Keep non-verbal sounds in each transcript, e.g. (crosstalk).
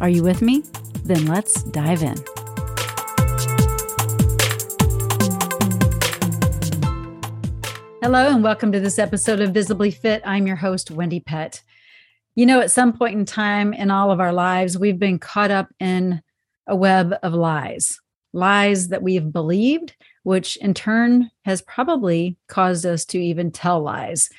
Are you with me? Then let's dive in. Hello, and welcome to this episode of Visibly Fit. I'm your host, Wendy Pett. You know, at some point in time in all of our lives, we've been caught up in a web of lies, lies that we've believed, which in turn has probably caused us to even tell lies.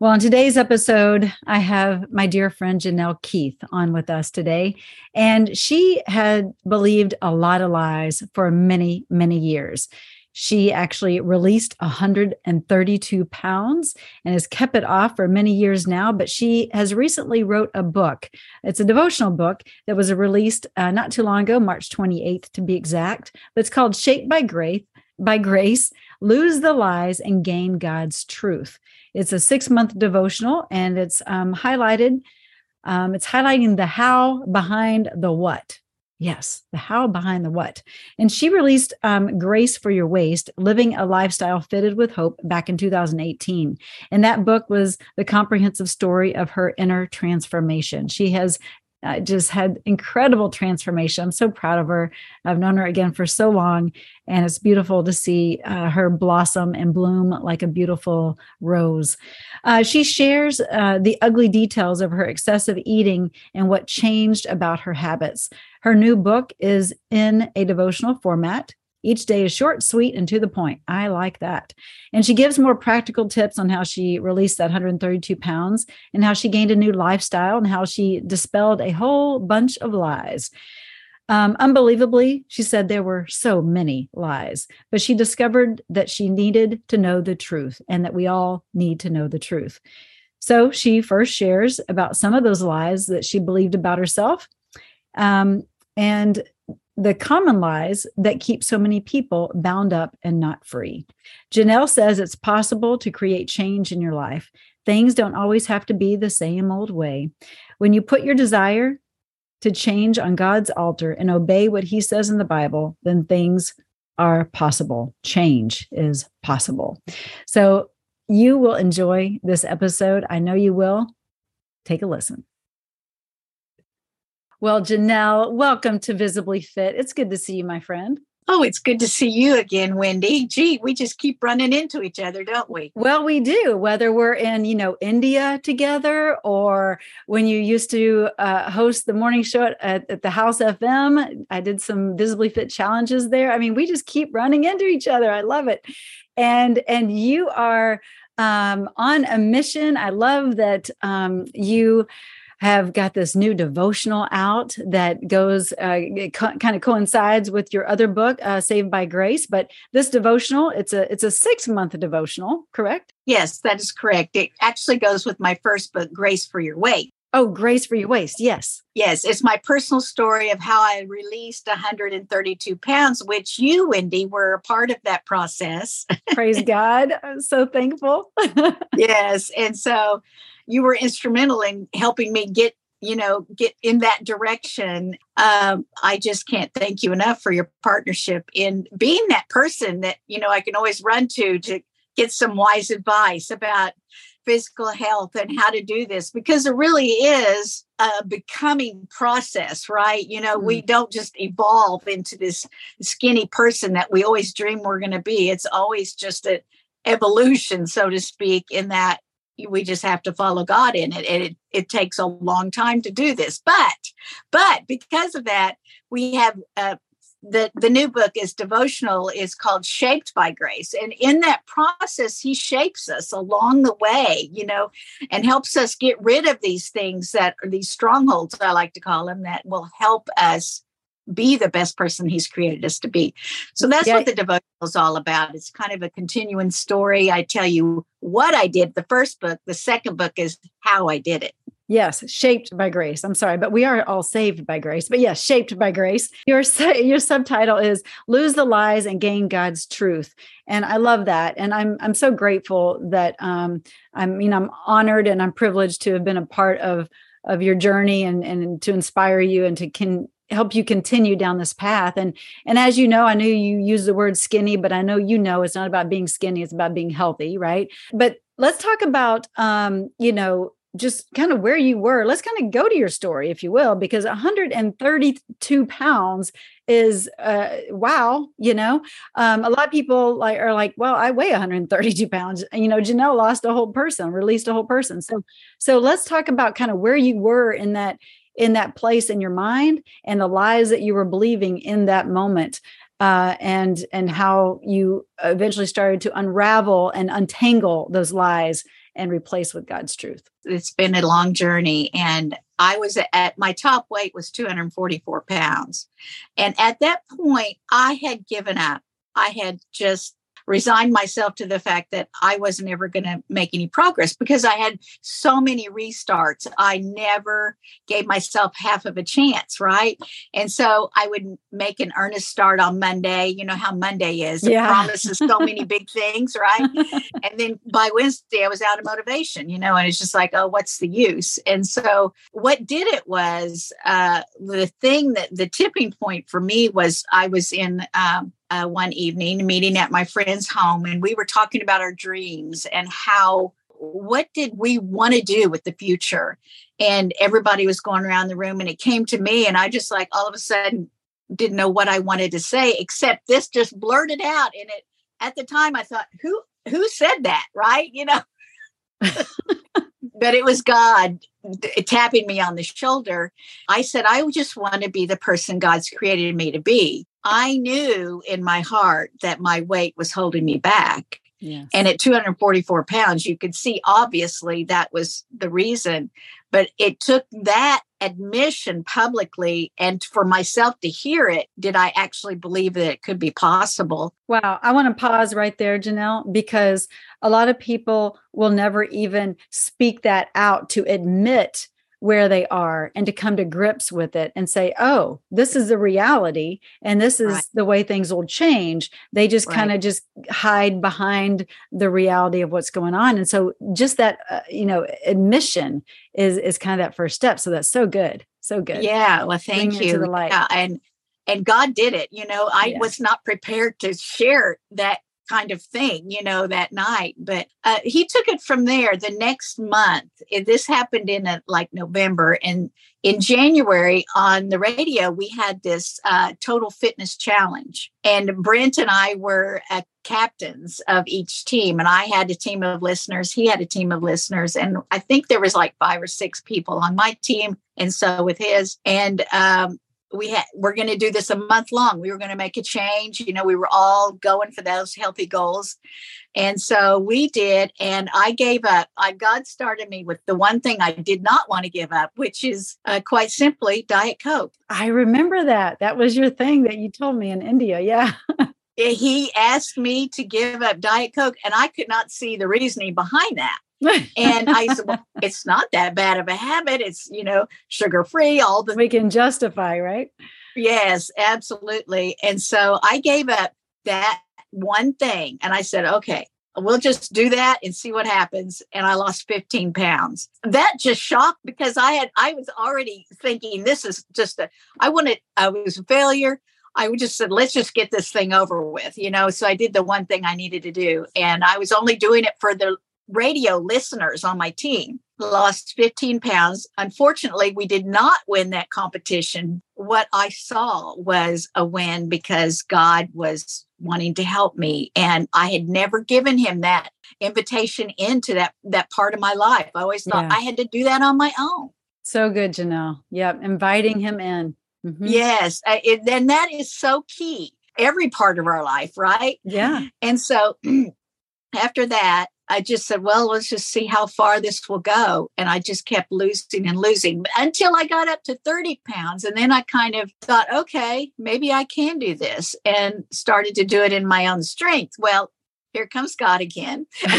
Well, in today's episode, I have my dear friend Janelle Keith on with us today. And she had believed a lot of lies for many, many years. She actually released 132 pounds and has kept it off for many years now. But she has recently wrote a book. It's a devotional book that was released uh, not too long ago, March 28th to be exact. But it's called Shaped by Grace. By grace, lose the lies and gain God's truth. It's a six month devotional and it's um, highlighted. Um, it's highlighting the how behind the what. Yes, the how behind the what. And she released um, Grace for Your Waist Living a Lifestyle Fitted with Hope back in 2018. And that book was the comprehensive story of her inner transformation. She has uh, just had incredible transformation. I'm so proud of her. I've known her again for so long, and it's beautiful to see uh, her blossom and bloom like a beautiful rose. Uh, she shares uh, the ugly details of her excessive eating and what changed about her habits. Her new book is in a devotional format. Each day is short, sweet, and to the point. I like that. And she gives more practical tips on how she released that 132 pounds and how she gained a new lifestyle and how she dispelled a whole bunch of lies. Um, unbelievably, she said there were so many lies, but she discovered that she needed to know the truth and that we all need to know the truth. So she first shares about some of those lies that she believed about herself. Um, and the common lies that keep so many people bound up and not free. Janelle says it's possible to create change in your life. Things don't always have to be the same old way. When you put your desire to change on God's altar and obey what he says in the Bible, then things are possible. Change is possible. So you will enjoy this episode. I know you will. Take a listen. Well, Janelle, welcome to Visibly Fit. It's good to see you, my friend. Oh, it's good to see you again, Wendy. Gee, we just keep running into each other, don't we? Well, we do. Whether we're in, you know, India together, or when you used to uh, host the morning show at, at, the House FM, I did some Visibly Fit challenges there. I mean, we just keep running into each other. I love it. And and you are um, on a mission. I love that um, you have got this new devotional out that goes uh, co- kind of coincides with your other book, uh, Saved by Grace. But this devotional, it's a it's a six month devotional, correct? Yes, that is correct. It actually goes with my first book, Grace for Your Weight. Oh, Grace for Your Waist. Yes. Yes. It's my personal story of how I released 132 pounds, which you, Wendy, were a part of that process. Praise (laughs) God. I'm so thankful. (laughs) yes. And so you were instrumental in helping me get you know get in that direction. Um, i just can't thank you enough for your partnership in being that person that you know i can always run to to get some wise advice about physical health and how to do this because it really is a becoming process right? You know mm. we don't just evolve into this skinny person that we always dream we're going to be. It's always just an evolution so to speak in that we just have to follow God in it. And it, it takes a long time to do this. But, but because of that, we have uh, the, the new book is devotional is called shaped by grace and in that process he shapes us along the way you know and helps us get rid of these things that are these strongholds i like to call them that will help us be the best person he's created us to be. So that's yeah. what the devotional is all about. It's kind of a continuing story. I tell you what I did the first book, the second book is how I did it. Yes, shaped by grace. I'm sorry, but we are all saved by grace. But yes, shaped by grace. Your (laughs) your subtitle is "Lose the Lies and Gain God's Truth," and I love that. And I'm I'm so grateful that um, I mean I'm honored and I'm privileged to have been a part of of your journey and and to inspire you and to can help you continue down this path and and as you know i know you use the word skinny but i know you know it's not about being skinny it's about being healthy right but let's talk about um you know just kind of where you were. Let's kind of go to your story, if you will, because 132 pounds is uh, wow. You know, um, a lot of people like are like, well, I weigh 132 pounds. You know, Janelle lost a whole person, released a whole person. So, so let's talk about kind of where you were in that in that place in your mind and the lies that you were believing in that moment. Uh, and and how you eventually started to unravel and untangle those lies and replace with God's truth? It's been a long journey. And I was at my top weight was 244 pounds. And at that point, I had given up. I had just resigned myself to the fact that I wasn't ever going to make any progress because I had so many restarts. I never gave myself half of a chance, right? And so I would make an earnest start on Monday. You know how Monday is. It yeah. promises so many big (laughs) things, right? and then by Wednesday, I was out of motivation, you know, and it's just like, oh, what's the use? And so what did it was uh, the thing that the tipping point for me was I was in um, uh, one evening meeting at my friend's home and we were talking about our dreams and how what did we want to do with the future? And everybody was going around the room and it came to me and i just like all of a sudden didn't know what i wanted to say except this just blurted out and it at the time i thought who who said that? Right? You know? (laughs) But it was god tapping me on the shoulder. I said i just want to be the person god's created me to be I knew in my heart that my weight was holding me back. Yes. And at 244 pounds, you could see obviously that was the reason. But it took that admission publicly and for myself to hear it, did I actually believe that it could be possible? Wow. I want to pause right there, Janelle, because a lot of people will never even speak that out to admit where they are and to come to grips with it and say, oh, this is the reality and this is right. the way things will change. They just right. kind of just hide behind the reality of what's going on. And so just that, uh, you know, admission is, is kind of that first step. So that's so good. So good. Yeah. Well, thank Bring you. Yeah, and, and God did it. You know, I yeah. was not prepared to share that kind of thing, you know, that night. But uh, he took it from there the next month. It, this happened in a, like November. And in January on the radio, we had this uh, total fitness challenge. And Brent and I were uh, captains of each team. And I had a team of listeners. He had a team of listeners. And I think there was like five or six people on my team. And so with his. And um, we had we're going to do this a month long. We were going to make a change you know we were all going for those healthy goals. And so we did and i gave up. I god started me with the one thing i did not want to give up which is uh, quite simply diet coke. I remember that. That was your thing that you told me in india yeah. He asked me to give up diet coke and i could not see the reasoning behind that and I said, well, (laughs) it's not that bad of a habit. It's, you know, sugar free, all the. We can justify, right? Yes, absolutely. And so I gave up that one thing and I said, okay, we'll just do that and see what happens. And I lost 15 pounds. That just shocked because I had, I was already thinking this is just a, I wanted, I was a failure. I would just said, let's just get this thing over with, you know. So I did the one thing I needed to do. And I was only doing it for the radio listeners on my team lost 15 pounds. Unfortunately, we did not win that competition. What I saw was a win because God was wanting to help me and I had never given him that invitation into that that part of my life. I always thought yeah. I had to do that on my own. So good, Janelle. Yep, inviting him in. Mm-hmm. Yes, it, and that is so key. Every part of our life, right? Yeah. And so (clears throat) after that, I just said, well, let's just see how far this will go. And I just kept losing and losing until I got up to 30 pounds. And then I kind of thought, okay, maybe I can do this and started to do it in my own strength. Well, here comes God again. (laughs)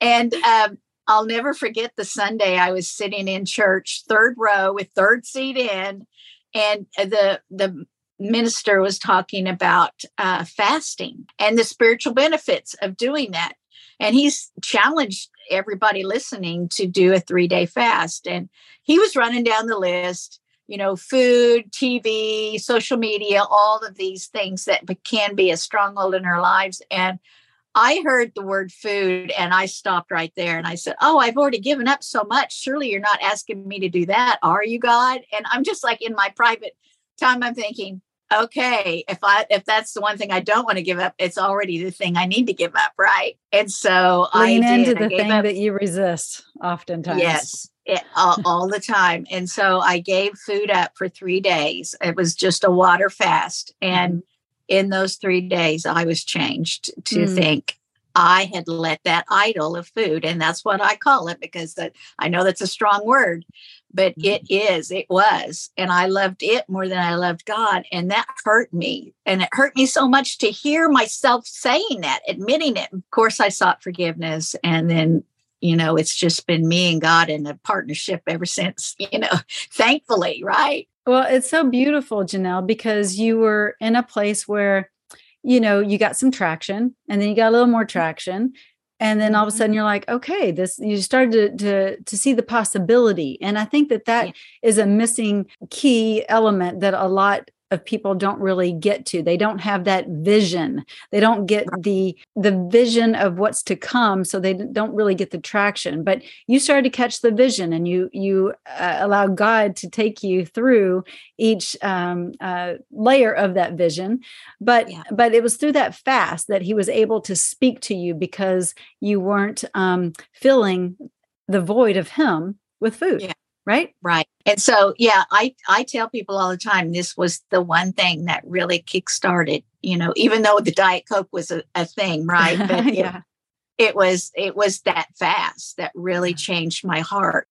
and um, I'll never forget the Sunday I was sitting in church, third row with third seat in, and the the minister was talking about uh, fasting and the spiritual benefits of doing that. And he's challenged everybody listening to do a three day fast. And he was running down the list, you know, food, TV, social media, all of these things that can be a stronghold in our lives. And I heard the word food and I stopped right there and I said, Oh, I've already given up so much. Surely you're not asking me to do that, are you, God? And I'm just like in my private time, I'm thinking, okay, if I if that's the one thing I don't want to give up, it's already the thing I need to give up, right? And so lean I into did. the thing up. that you resist oftentimes. Yes. It, all, all, the time. And so I gave food up for three days. It was just a water fast. And mm-hmm. in those three days, I was changed to mm. think I had let that idol of food, and that's what I call it because that I know that's a strong word, but it is, it was. And I loved it more than I loved God. And that hurt me. And it hurt me so much to hear myself saying that, admitting it. Of course, I sought forgiveness. And then, you know, it's just been me and God in a partnership ever since, (laughs) you know, thankfully, right? Well, it's so beautiful, Janelle, because you were in a place where, you know, you got some traction and then you got a little more mm-hmm. traction and then all of a sudden mm-hmm. you're like okay this you started to to, to see the possibility and i think that that yeah. is a missing key element that a lot of people don't really get to. They don't have that vision. They don't get the the vision of what's to come so they don't really get the traction. But you started to catch the vision and you you uh, allow god to take you through each um, uh, layer of that vision. But yeah. but it was through that fast that he was able to speak to you because you weren't um, filling the void of him with food yeah. right? Right and so yeah i i tell people all the time this was the one thing that really kick-started you know even though the diet coke was a, a thing (laughs) right? But yeah. it, it was it was that fast that really changed my heart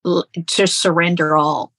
to surrender all.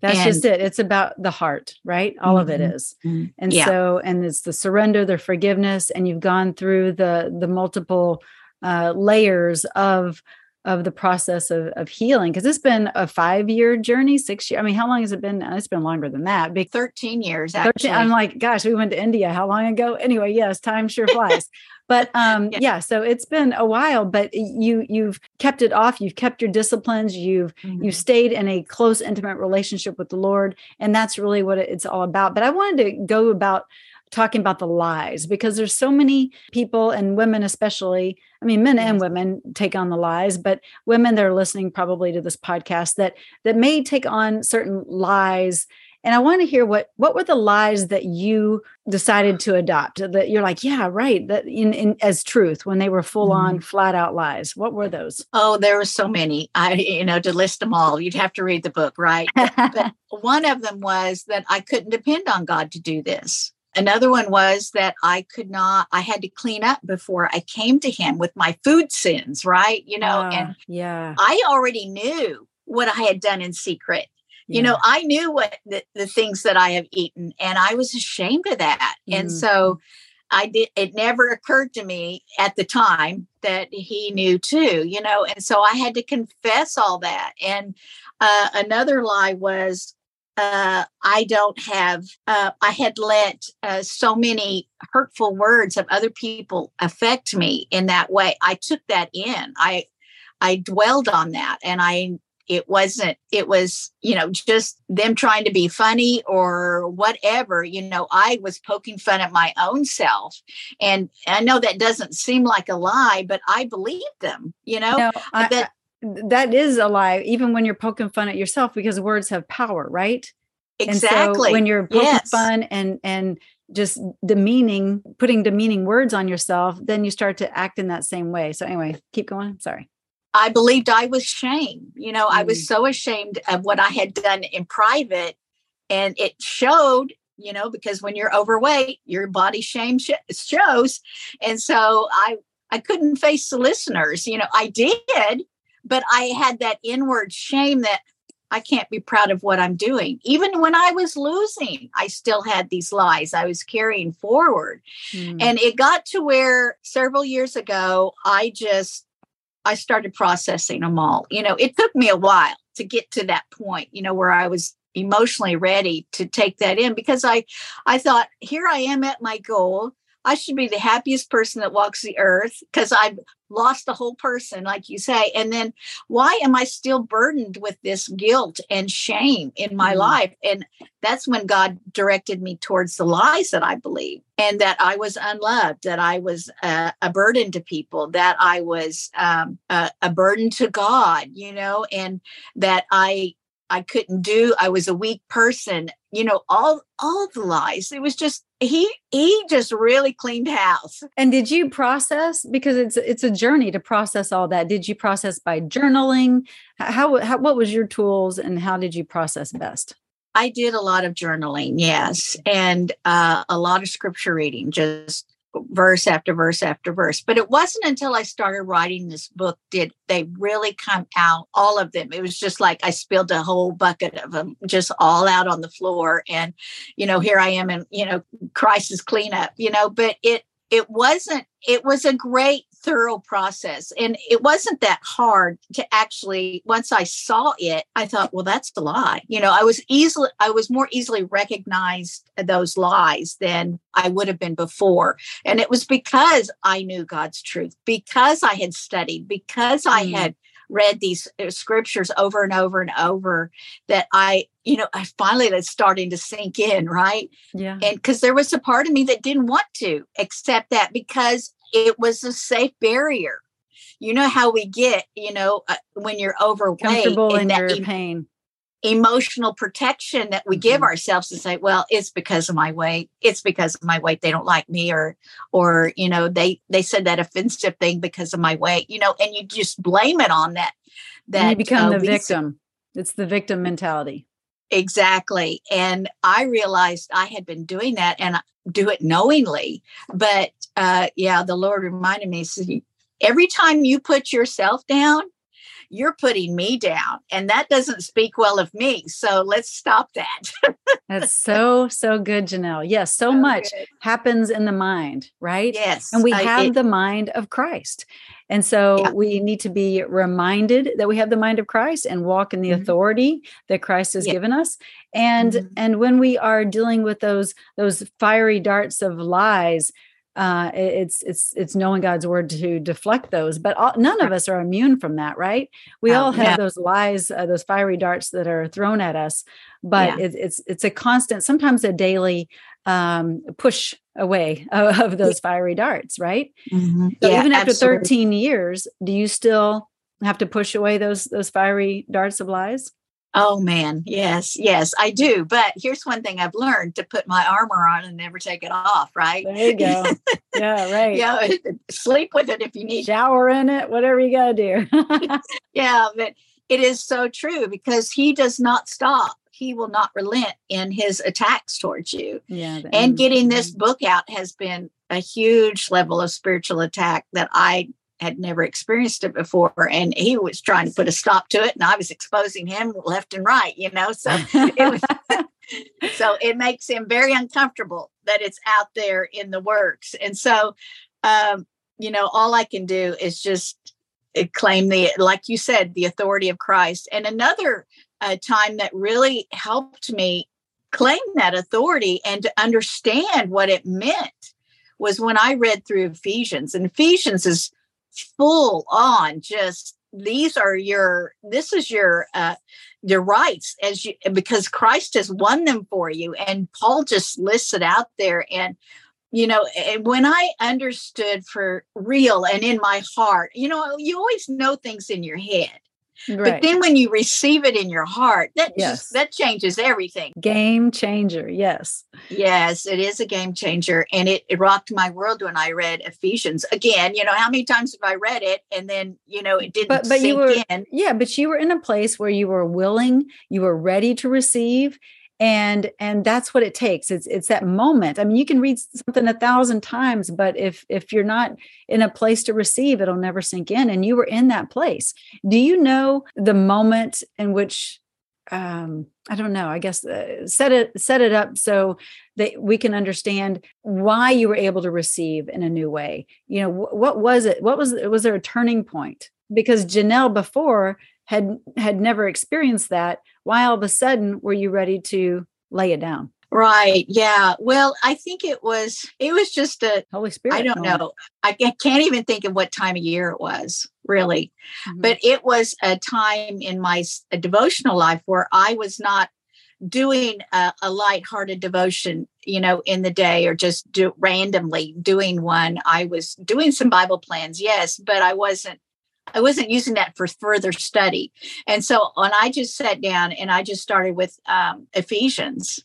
That's and, just it. It's about the heart right? All mm-hmm, of it mm-hmm. Mm-hmm. and yeah. so and it's the surrender the forgiveness and you've gone through the the multiple uh, layers of of the process of, of healing because it's been a five year journey six year i mean how long has it been it's been longer than that big 13 years actually. 13, i'm like gosh we went to india how long ago anyway yes time sure flies (laughs) but um yeah. yeah. so it's been a while but you you've kept it off you've kept your disciplines you've mm-hmm. you've stayed in a close intimate relationship with the lord and that's really what it's all about but i wanted to go about talking about the lies because there's so many people and women especially i mean men and women take on the lies but women that are listening probably to this podcast that that may take on certain lies. And i want to hear what what were the lies that you decided to adopt that you're like yeah right that in, in as truth when they were full mm-hmm. on flat out lies? What were those? Oh there were so many. I you know to list them all you'd have to read the book right? But, but (laughs) one of them was that i couldn't depend on god to do this Another one was that I could not, I had to clean up before I came to him with my food sins, right? You know, uh, and yeah, I already knew what I had done in secret. Yeah. You know, I knew what the, the, things that I have eaten, and I was ashamed of that. Mm. And so I did, it never occurred to me at the time that he knew too, you know, and so I had to confess all that. And uh, another lie was uh, I don't have, uh, I had let uh, so many hurtful words of other people affect me in that way. I took that in. I, I dwelled on that and I, it wasn't, it was, you know, just them trying to be funny or whatever. You know, I was poking fun at my own self. And I know that doesn't seem like a lie, but I believed them, you know, no, I, that, that is a lie, even when you're poking fun at yourself, because words have power, right? Exactly. So when you're poking yes. fun and and just demeaning, putting demeaning words on yourself, then you start to act in that same way. So anyway, keep going. Sorry. I believed I was shame. You know, mm. I was mm. so ashamed of what I had done in private, and it showed. You know, because when you're overweight, your body shame sh- shows, and so I I couldn't face the listeners. You know, I did, but I had that inward shame that I can't be proud of what I'm doing. Even when I was losing, I still had these lies I was carrying forward. Mm. And it got to where several years ago, I just I started processing them all. You know, it took me a while to get to that point, you know, where I was emotionally ready to take that in because I I thought here I am at my goal. I should be the happiest person that walks the earth because I've lost the whole person, like you say. And then why am I still burdened with this guilt and shame in my mm-hmm. life? And that's when God directed me towards the lies that I believe and that I was unloved, that I was a, a burden to people, that I was um, a, a burden to God, you know, and that I I couldn't do. I was a weak person. You know, all all the lies. It was just he he just really cleaned house. And did you process because it's it's a journey to process all that? Did you process by journaling? How, how what was your tools and how did you process best? I did a lot of journaling, yes, and uh, a lot of scripture reading, just verse after verse after verse. But it wasn't until I started writing this book did they really come out, all of them. It was just like I spilled a whole bucket of them just all out on the floor. And, you know, here I am in, you know, crisis cleanup, you know, but it, it wasn't, it was a great thorough process. And it wasn't that hard to actually, once I saw it, I thought, well, that's the lie. You know, I was easily, I was more easily recognized those lies than I would have been before. And it was because I knew God's truth, because I had studied, because I mm. had read these uh, scriptures over and over and over that I, you know, I finally that's starting to sink in, right? Yeah. And because there was a part of me that didn't want to accept that because it was a safe barrier. You know how we get, you know, uh, when you're overweight, comfortable in your pain, emotional protection that we mm-hmm. give ourselves and say, well, it's because of my weight. It's because of my weight. They don't like me, or, or you know, they they said that offensive thing because of my weight. You know, and you just blame it on that. That and you become uh, the victim. It's the victim mentality. Exactly. And I realized I had been doing that and do it knowingly. But uh, yeah, the Lord reminded me, said, every time you put yourself down, you're putting me down and that doesn't speak well of me so let's stop that that's so so good janelle yes so, so much good. happens in the mind right yes and we have it, the mind of christ and so yeah. we need to be reminded that we have the mind of christ and walk in the mm-hmm. authority that christ has yeah. given us and mm-hmm. and when we are dealing with those those fiery darts of lies uh, it's it's it's knowing God's word to deflect those. But all, none of us are immune from that, right? We all have yeah. those lies, uh, those fiery darts that are thrown at us. But yeah. it, it's it's a constant, sometimes a daily um, push away (laughs) of, of those fiery darts, right? Mm-hmm. So yeah, even after absolutely. 13 years, do you still have to push away those those fiery darts of lies? Oh man, yes, yes, I do. But here's one thing I've learned to put my armor on and never take it off, right? There you go. (laughs) yeah, right. yeah, (laughs) sleep with it if you need. Shower in it, whatever you got to do. (laughs) yeah, but it is so true because he does not stop. He will not relent in his attacks towards you. Yeah. And getting this book out has been a huge level of spiritual attack that I had never experienced it before and he was trying to put a stop to it and i was exposing him left and right you know so (laughs) it was, (laughs) so it makes him very uncomfortable that it's out there in the works and so um, you know all i can do is just uh, claim the like you said the authority of christ and another uh, time that really helped me claim that authority and to understand what it meant was when i read through ephesians and ephesians is full on just these are your this is your uh your rights as you because christ has won them for you. And paul just lists it out there and you know and when i understood for real and in my heart you know you always know things in your head Right. But then when you receive it in your heart, that yes. just that changes everything. Game changer. Yes. Yes, it is a game changer. And it, it rocked my world when I read Ephesians. Again, you know, how many times have I read it and then, you know, it didn't but, but you were, in. Yeah, but you were in a place where you were willing, you were ready to receive and and that's what it takes. It's it's that moment. I mean you can read something a thousand times but if if you're not in a place to receive it'll never sink in and you were in that place. Do you know the moment in which um i don't know i guess uh, set it set it up so that we can understand why you were able to receive in a new way? You know wh- what was it what was was there a turning point? Because Janelle before had had never experienced that. Why all of a sudden were you ready to lay it down? Right. Yeah. Well, I think it was it was just a Holy Spirit. I don't know. I can't even think of what time of year it was, really. Mhm. But it was a time in my devotional life where I was not doing a, a lighthearted devotion, you know, in the day or just do, randomly doing one. I was doing some Bible plans, yes, but I wasn't I wasn't using that for further study. And so when I just sat down and I just started with um, Ephesians,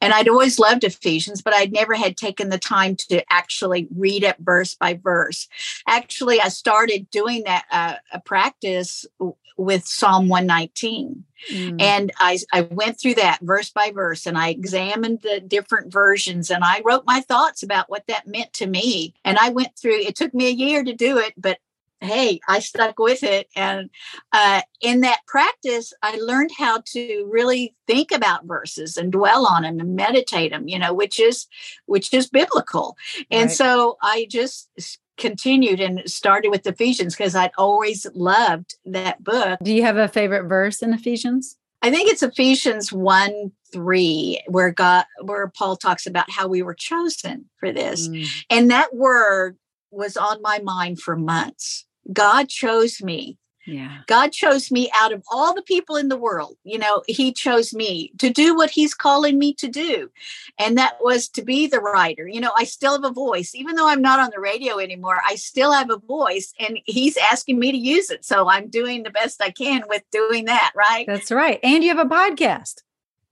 and I'd always loved Ephesians, but I'd never had taken the time to actually read it verse by verse. Actually, I started doing that uh, a practice with Psalm 119. Mm. And I, I went through that verse by verse and I examined the different versions and I wrote my thoughts about what that meant to me. And I went through, it took me a year to do it, but hey, I stuck with it. And uh, in that practice, I learned how to really think about verses and dwell on them and meditate them, you know, which is which is biblical. And Right. so I just continued and started with Ephesians because I'd always loved that book. Do you have a favorite verse in Ephesians? I think it's Ephesians 1 3, where God where Paul talks about how we were chosen for this. Mm. And that word was on my mind for months. God chose me. Yeah. God chose me out of all the people in the world. You know, He chose me to do what He's calling me to do. And that was to be the writer. You know, I still have a voice. Even though I'm not on the radio anymore, I still have a voice and He's asking me to use it. So I'm doing the best I can with doing that, right? That's right. And you have a podcast.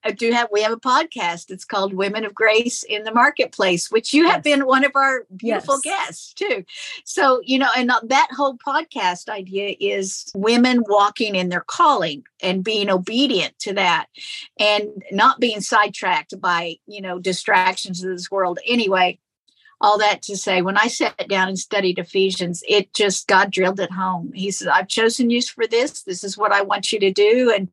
I do have we have a podcast. It's called Women of Grace in the Marketplace, which you have been one of our beautiful Yes. guests too. So, you know, and uh, that whole podcast idea is women walking in their calling and being obedient to that and not being sidetracked by, you know, distractions of this world. Anyway, all that to say, when I sat down and studied Ephesians, it just God drilled it home. He said, I've chosen you for this. This is what I want you to do. And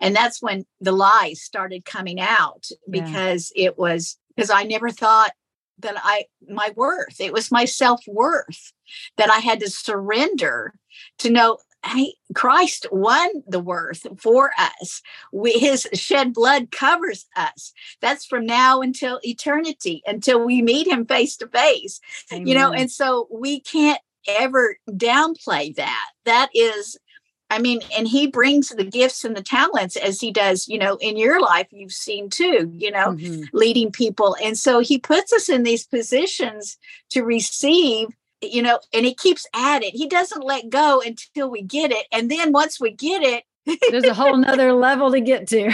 and that's when the lies started coming out Yeah. because it was because I never thought that I my worth, it was my self-worth that I had to surrender to know hey, Christ won the worth for us. We, his shed blood covers us. That's from now until eternity, until we meet him face to face you know and so we can't ever downplay that that is i mean and he brings the gifts and the talents as he does you know in your life you've seen too you know Mhm. leading people and so he puts us in these positions to receive you know and he keeps at it he doesn't let go until we get it and then once we get it There's a whole nother (laughs) level to get to.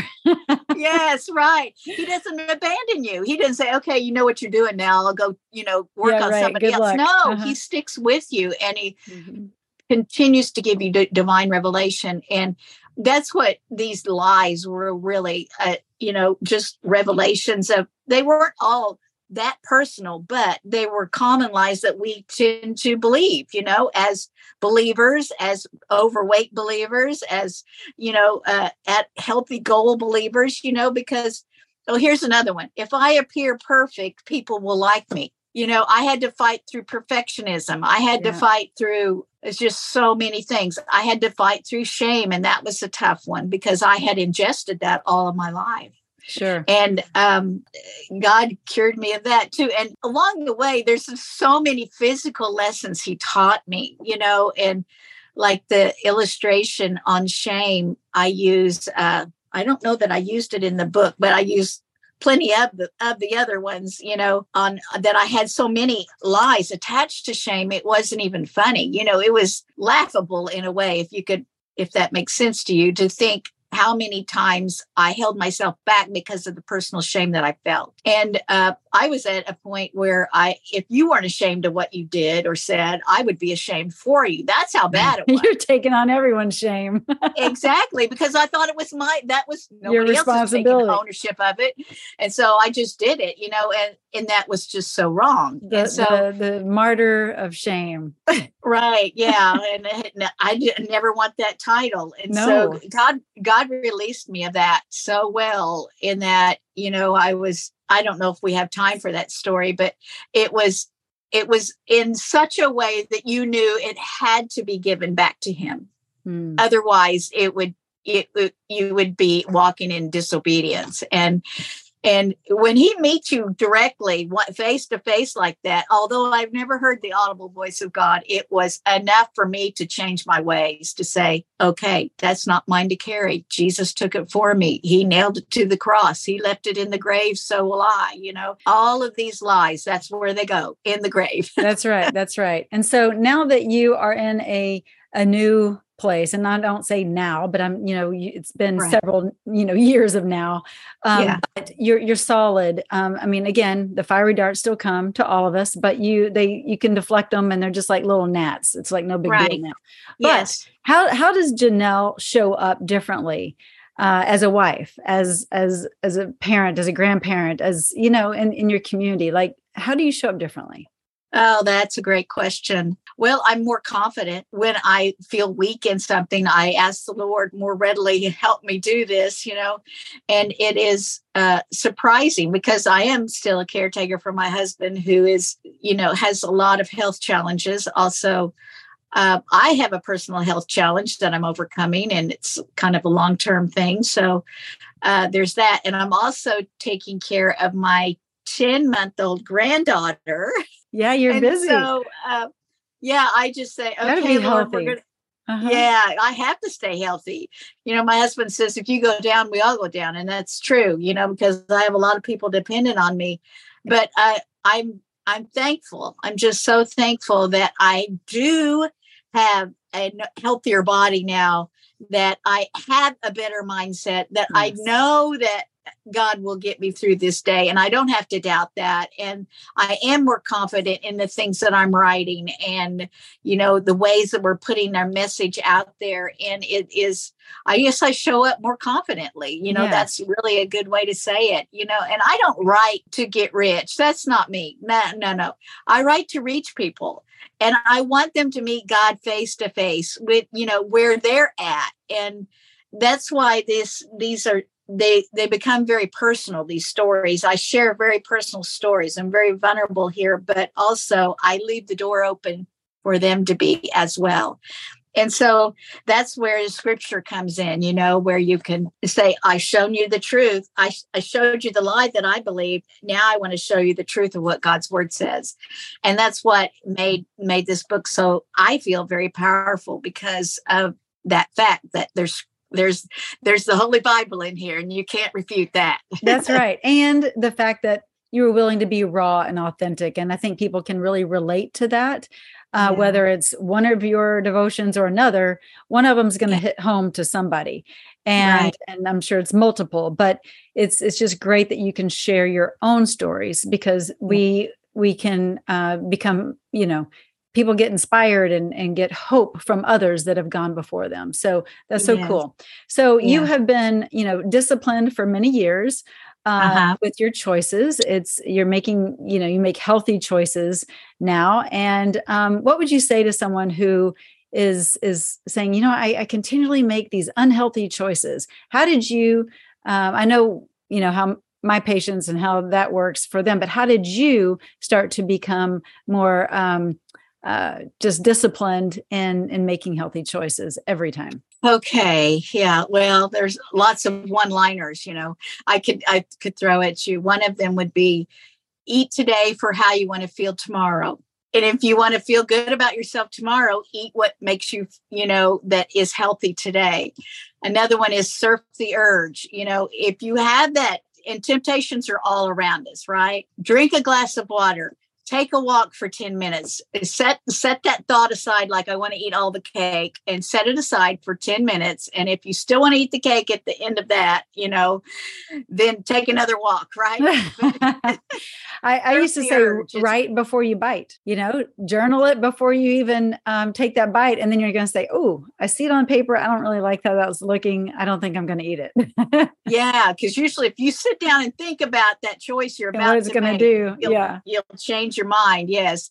yes right he doesn't abandon you he doesn't say okay you know what you're doing now i'll go you know work Yeah, on right. somebody Good else luck. no Uh-huh. he sticks with you and he Mhm. continues to give you d- divine revelation and that's what these lies were really uh, you know just revelations of they weren't all that personal but they were common lies that we tend to believe you know as believers as overweight believers as you know uh, at healthy goal believers you know because oh here's another one. If i appear perfect people will like me. You know i had to fight through perfectionism. I had to fight through it's just so many things. I had to fight through shame and that was a tough one because i had ingested that all of my life Sure. and um, god cured me of that too and along the way there's so many physical lessons he taught me you know and like the illustration on shame i use uh, i don't know that i used it in the book but i used plenty of the of the other ones you know on that i had so many lies attached to shame it wasn't even funny you know it was laughable in a way if you could if that makes sense to you to think how many times I held myself back because of the personal shame that I felt. And uh, I was at a point where I, if you weren't ashamed of what you did or said, I would be ashamed for you. That's how (laughs) bad it was. You're taking on everyone's shame. (laughs) exactly, because I thought it was my, that was Your nobody else taking responsibility. ownership of it. And so I just did it, you know, and, and that was just so wrong. The, and so, the, the martyr of shame. (laughs) right yeah and i never want that title and No. so god god released me of that so well in that you know i was i don't know if we have time for that story but it was it was in such a way that you knew it had to be given back to him. Mm. Otherwise, it would it, it, you would be walking in disobedience and and when he meets you directly, face to face like that, although I've never heard the audible voice of God, it was enough for me to change my ways to say, okay, that's not mine to carry. Jesus took it for me. He nailed it to the cross. He left it in the grave. So will I. You know, all of these lies, that's where they go in the grave. that's right. That's right. And so now that you are in a, a new place and i don't say now but i'm you know it's been right. several you know years of now um yeah. but you're you're solid um i mean again the fiery darts still come to all of us but you they you can deflect them and they're just like little gnats it's like no big right. deal now but yes how how does janelle show up differently uh, as a wife as as as a parent as a grandparent as you know in in your community like how do you show up differently Oh, that's a great question. Well, I'm more confident when I feel weak in something. I ask the Lord more readily help me do this, you know. And it is uh, surprising because I am still a caretaker for my husband who is, you know, has a lot of health challenges. Also, uh, I have a personal health challenge that I'm overcoming, and it's kind of a long term thing. So uh, there's that. And I'm also taking care of my 10 month old granddaughter. Yeah, you're and busy. So, uh, yeah, I just say, okay, Lord, we're gonna, uh-huh. yeah, I have to stay healthy. You know, my husband says, if you go down, we all go down. And that's true, you know, because I have a lot of people dependent on me. But I, I'm, I'm thankful. I'm just so thankful that I do have a healthier body now, that I have a better mindset, that yes. I know that God will get me through this day. And I don't have to doubt that. And I am more confident in the things that I'm writing and, you know, the ways that we're putting our message out there. And it is, I guess I show up more confidently. You know, yeah. that's really a good way to say it, you know, and I don't write to get rich. That's not me. No, no, no. I write to reach people and I want them to meet God face to face with, you know, where they're at. And that's why this these are they they become very personal these stories. I share very personal stories. I'm very vulnerable here but also i leave the door open for them to be as well. And so that's where the scripture comes in you know where you can say i've shown you the truth. I, I showed you the lie that i believe now i want to show you the truth of what god's word says. And that's what made made this book so i feel very powerful because of that fact that there's there's there's the holy bible in here and you can't refute that. (laughs) That's right. And the fact that you were willing to be raw and authentic and i think people can really relate to that uh, yeah. whether it's one of your devotions or another one of them is going to hit home to somebody. And right. and i'm sure it's multiple but it's it's just great that you can share your own stories because we we can uh, become you know people get inspired and, and get hope from others that have gone before them so that's so yes. cool so yeah. you have been you know disciplined for many years uh, uh-huh. with your choices it's you're making you know you make healthy choices now and um, what would you say to someone who is is saying you know I, I continually make these unhealthy choices how did you um, i know you know how my patients and how that works for them but how did you start to become more um, uh, just disciplined in in making healthy choices every time. Okay yeah well there's lots of one liners you know i could i could throw at you. One of them would be eat today for how you want to feel tomorrow. And if you want to feel good about yourself tomorrow eat what makes you you know that is healthy today. Another one is surf the urge you know if you have that and temptations are all around us right? Drink a glass of water take a walk for 10 minutes. Set set that thought aside like i want to eat all the cake and set it aside for 10 minutes. And if you still want to eat the cake at the end of that you know then take another walk right? (laughs) I, I, used to say urge. right before you bite you know? Journal it before you even um, take that bite and then you're going to say oh i see it on paper. I don't really like how that was looking. I don't think i'm going to eat it. (laughs) Yeah because usually if you sit down and think about that choice you're about what it's going to do you'll, yeah. you'll change your mind. Yes.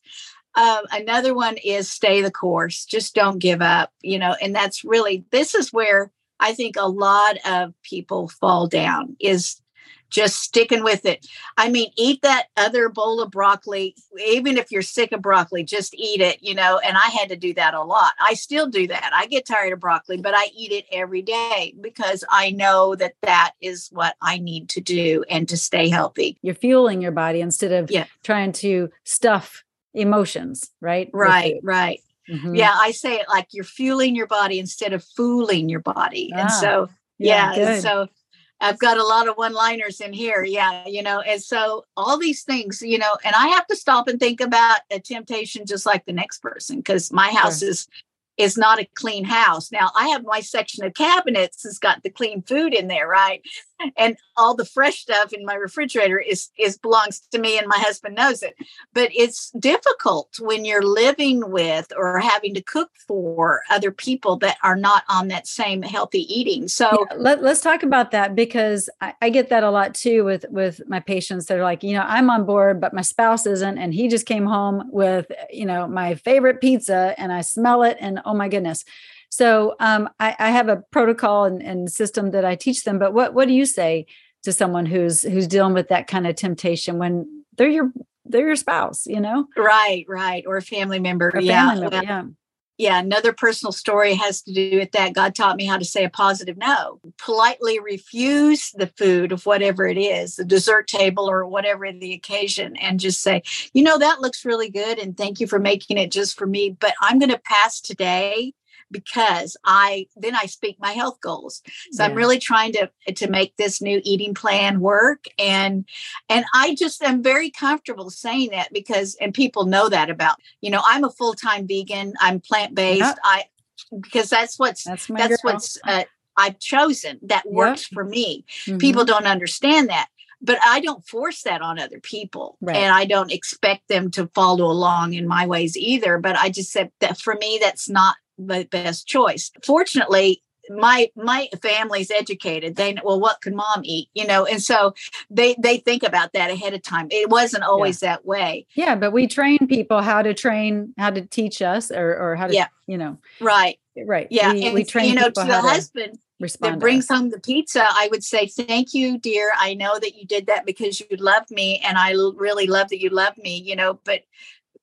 Um, another one is stay the course. Just don't give up. You know, and that's really this is where I think a lot of people fall down is just sticking with it. I mean, eat that other bowl of broccoli, even if you're sick of broccoli, just eat it, you know. And I had to do that a lot. I still do that. I get tired of broccoli, but I eat it every day because I know that that is what I need to do and to stay healthy. You're fueling your body instead of yeah. trying to stuff emotions, right? Right, right. Mm-hmm. Yeah, I say it like you're fueling your body instead of fooling your body. Ah, and so, yeah, yeah so I've got a lot of one liners in here. Yeah. You know, and so all these things, you know, and I have to stop and think about a temptation just like the next person because my house sure. is is not a clean house. Now I have my section of cabinets has got the clean food in there, right? And all the fresh stuff in my refrigerator is is belongs to me and my husband knows it. But it's difficult when you're living with or having to cook for other people that are not on that same healthy eating. So yeah, let, us talk about that because I, I get that a lot too with with my patients. They're like, you know, I'm on board, but my spouse isn't, and he just came home with, you know, my favorite pizza and I smell it and oh my goodness. So um, I, I, have a protocol and, and, system that I teach them. But what what do you say to someone who's who's dealing with that kind of temptation when they're your they're your spouse, you know? Right, right, or a family member. A yeah, family member, yeah. Yeah, another personal story has to do with that. God taught me how to say a positive no. Politely refuse the food of whatever it is, the dessert table or whatever the occasion, and just say, you know, that looks really good. And thank you for making it just for me. But I'm going to pass today because I then I speak my health goals. So yeah. I'm really trying to to make this new eating plan work and and I just am very comfortable saying that because and people know that about, you know, I'm a full-time vegan, I'm plant-based. Yep. I because that's what's that's, that's what's uh, I've chosen that works yep. for me. Mm-hmm. People don't understand that but I don't force that on other people. Right. And I don't expect them to follow along in my ways either. But I just said that for me, that's not the best choice. Fortunately, my my family's educated. They know well what can mom eat you know? And so they they think about that ahead of time. It wasn't always yeah. that way. Yeah but we train people how to train how to teach us or or how to yeah. you know. Right. Right. Yeah we, and, we train you know to the husband that brings home the pizza i would say thank you dear. I know that you did that because you love me and i really love that you love me you know? But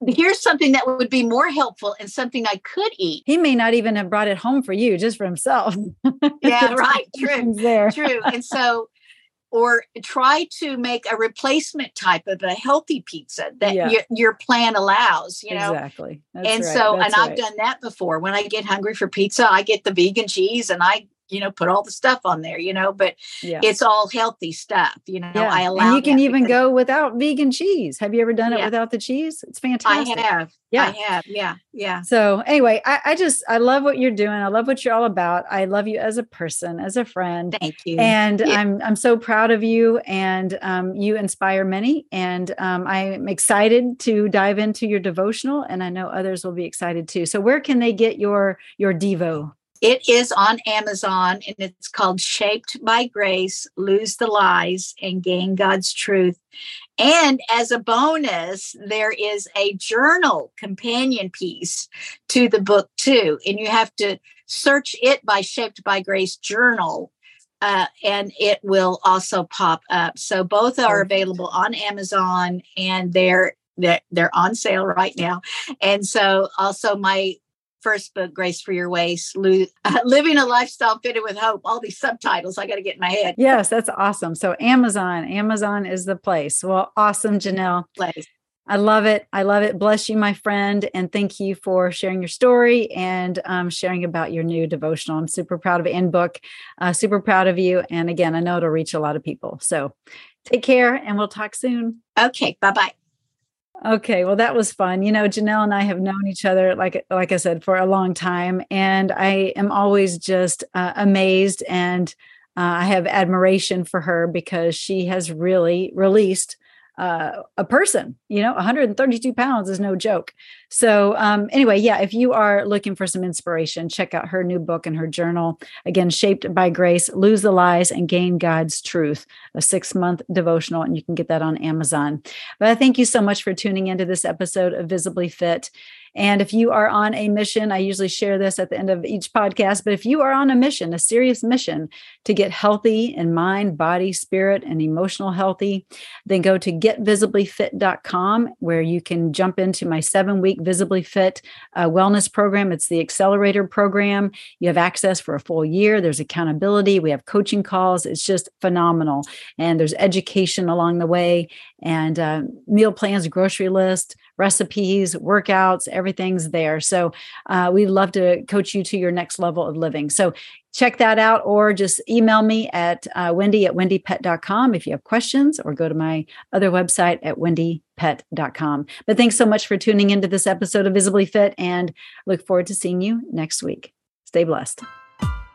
here's something that would be more helpful and something I could eat. He may not even have brought it home for you just for himself. (laughs) yeah, right. True. There. True. And so, or try to make a replacement type of a healthy pizza that yeah. your, your plan allows, you know? Exactly. That's and right. so, That's and I've done that before. When I get hungry for pizza, I get the vegan cheese and I you know, put all the stuff on there, you know, but yeah. it's all healthy stuff, you know. Yeah. I allow and you can even go without vegan cheese. Have you ever done it without the cheese? It's fantastic. I have. Yeah. I have. Yeah. Yeah. So anyway, I, I just I love what you're doing. I love what you're all about. I love you as a person, as a friend. Thank you. And yeah. I'm I'm so proud of you and um, you inspire many. And um, I'm excited to dive into your devotional and I know others will be excited too. So where can they get your your Devo? It is on Amazon and it's called Shaped by Grace Lose the Lies and Gain God's Truth. And as a bonus, there is a journal companion piece to the book, too. And you have to search it by Shaped by Grace Journal. Uh, and it will also pop up. So both are available on Amazon, and they're they're, they're on sale right now. And so also my first book, Grace for Your Waist, (laughs) uh, Living a Lifestyle Fitted with Hope. All these subtitles I got to get in my head. Yes, that's awesome. So Amazon, Amazon is the place. Well, awesome, Janelle. Place. I love it. I love it. Bless you, my friend. And thank you for sharing your story and um, sharing about your new devotional. I'm super proud of it and book. Uh, super proud of you. And again, I know it'll reach a lot of people. So take care and we'll talk soon. Okay. Bye bye. Okay, well that was fun. You know, Janelle and I have known each other like like I said for a long time and I am always just uh, amazed and uh, I have admiration for her because she has really released uh, a person. You know, 132 pounds is no joke. So, um, anyway, yeah, if you are looking for some inspiration, check out her new book and her journal. Again, Shaped by Grace Lose the Lies and Gain God's Truth, a six month devotional, and you can get that on Amazon. But I thank you so much for tuning into this episode of Visibly Fit. And if you are on a mission, I usually share this at the end of each podcast, but if you are on a mission, a serious mission to get healthy in mind, body, spirit, and emotional healthy, then go to getvisiblyfit.com where you can jump into my seven week Visibly Fit uh, wellness program. It's the accelerator program. You have access for a full year. There's accountability. We have coaching calls. It's just phenomenal. And there's education along the way and uh, meal plans, grocery list, recipes, workouts, everything's there. So uh, we'd love to coach you to your next level of living. So check that out or just email me at uh, wendy at wendiepett.com if you have questions or go to my other website at wendiepett.com. But thanks so much for tuning into this episode of Visibly Fit and look forward to seeing you next week. Stay blessed.